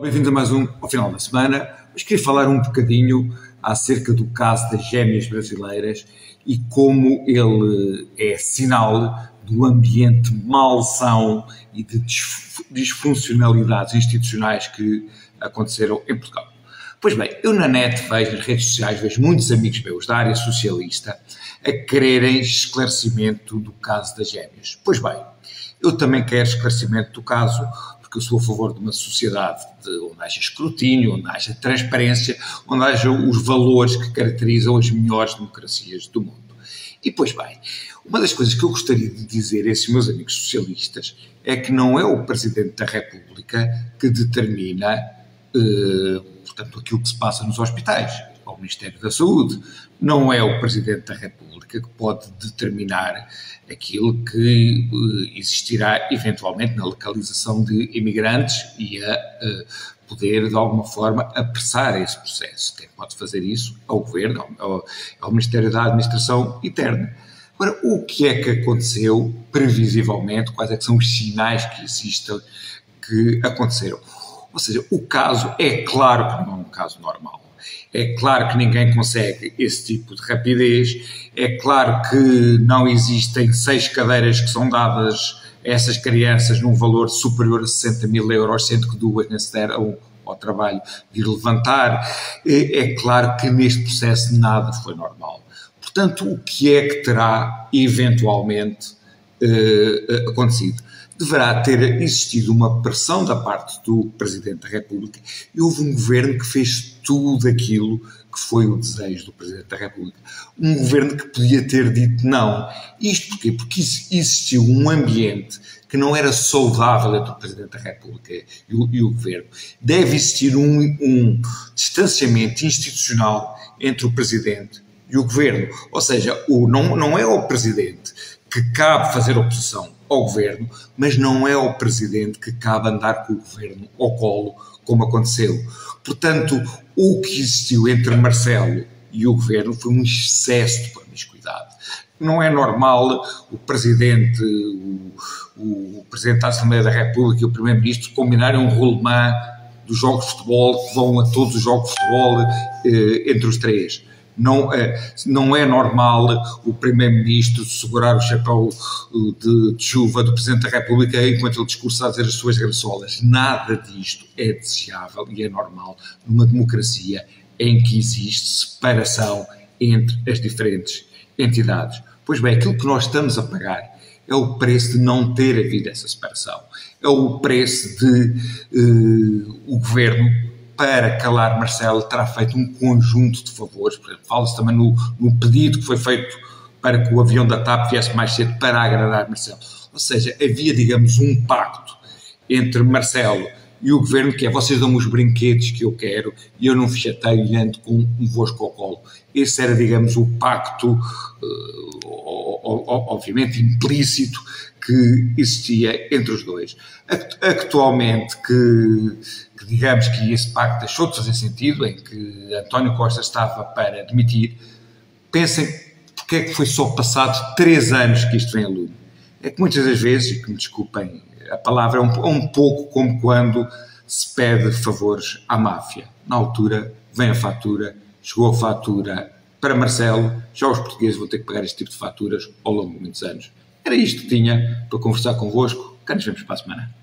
Bem-vindo a mais um ao final da semana. Mas queria falar um bocadinho acerca do caso das gêmeas brasileiras e como ele é sinal do ambiente malsão e de disfuncionalidades institucionais que aconteceram em Portugal. Pois bem, eu na net vejo, nas redes sociais, vejo muitos amigos meus da área socialista a quererem esclarecimento do caso das gêmeas. Pois bem, eu também quero esclarecimento do caso, porque eu sou a favor de uma sociedade de, onde haja escrutínio, onde haja transparência, onde haja os valores que caracterizam as melhores democracias do mundo. E, pois bem, uma das coisas que eu gostaria de dizer a esses meus amigos socialistas é que não é o Presidente da República que determina, eh, portanto, aquilo que se passa nos hospitais, ao Ministério da Saúde. Não é o Presidente da República que pode determinar aquilo que uh, existirá eventualmente na localização de imigrantes e a uh, poder, de alguma forma, apressar esse processo. Quem pode fazer isso é o Governo, é, é o Ministério da Administração Interna. Agora, o que é que aconteceu previsivelmente? Quais é são os sinais que existem que aconteceram? Ou seja, o caso é claro que não é um caso normal. É claro que ninguém consegue esse tipo de rapidez, é claro que não existem seis cadeiras que são dadas a essas crianças num valor superior a 60 mil euros, sendo que duas nem se deram ao trabalho de levantar. É, é claro que neste processo nada foi normal. Portanto, o que é que terá eventualmente eh, acontecido? Deverá ter existido uma pressão da parte do Presidente da República e houve um governo que fez tudo aquilo que foi o desejo do Presidente da República. Um governo que podia ter dito não. Isto porquê? Porque existiu um ambiente que não era saudável entre o Presidente da República e o, e o Governo. Deve existir um, um distanciamento institucional entre o Presidente e o Governo. Ou seja, o, não, não é o Presidente que cabe fazer oposição ao governo, mas não é ao presidente que cabe andar com o governo ao colo, como aconteceu. Portanto, o que existiu entre Marcelo e o governo foi um excesso de promiscuidade. Não é normal o presidente, o, o presidente da Assembleia da República e o primeiro-ministro combinarem um rolemã dos jogos de futebol, que vão a todos os jogos de futebol eh, entre os três não é, não é normal o Primeiro-Ministro segurar o chapéu de, de, chuva do Presidente da República enquanto ele discursa a dizer as suas graçolas. Nada disto é desejável e é normal numa democracia em que existe separação entre as diferentes entidades. Pois bem, aquilo que nós estamos a pagar é o preço de não ter havido essa separação. É o preço de uh, o governo para calar Marcelo, terá feito um conjunto de favores. Fala-se também no, no, pedido que foi feito para que o avião da TAP viesse mais cedo para agradar Marcelo. Ou seja, havia, digamos, um pacto entre Marcelo e o governo que é vocês dão os brinquedos que eu quero e eu não vos chateio e ando com um vosco ao colo. Esse era, digamos, o pacto, uh, obviamente implícito, que existia entre os dois. Atualmente, que, que, digamos que esse pacto deixou de fazer sentido, em que António Costa estava para demitir, pensem porque é que foi só passado três anos que isto vem a lume. É que muitas das vezes, e que me desculpem a palavra, é um, é um pouco como quando se pede favores à máfia. Na altura, vem a fatura, chegou a fatura para Marcelo, já os portugueses vão ter que pagar este tipo de faturas ao longo de muitos anos. Era isto que tinha para conversar convosco. Cá nos vemos para a semana.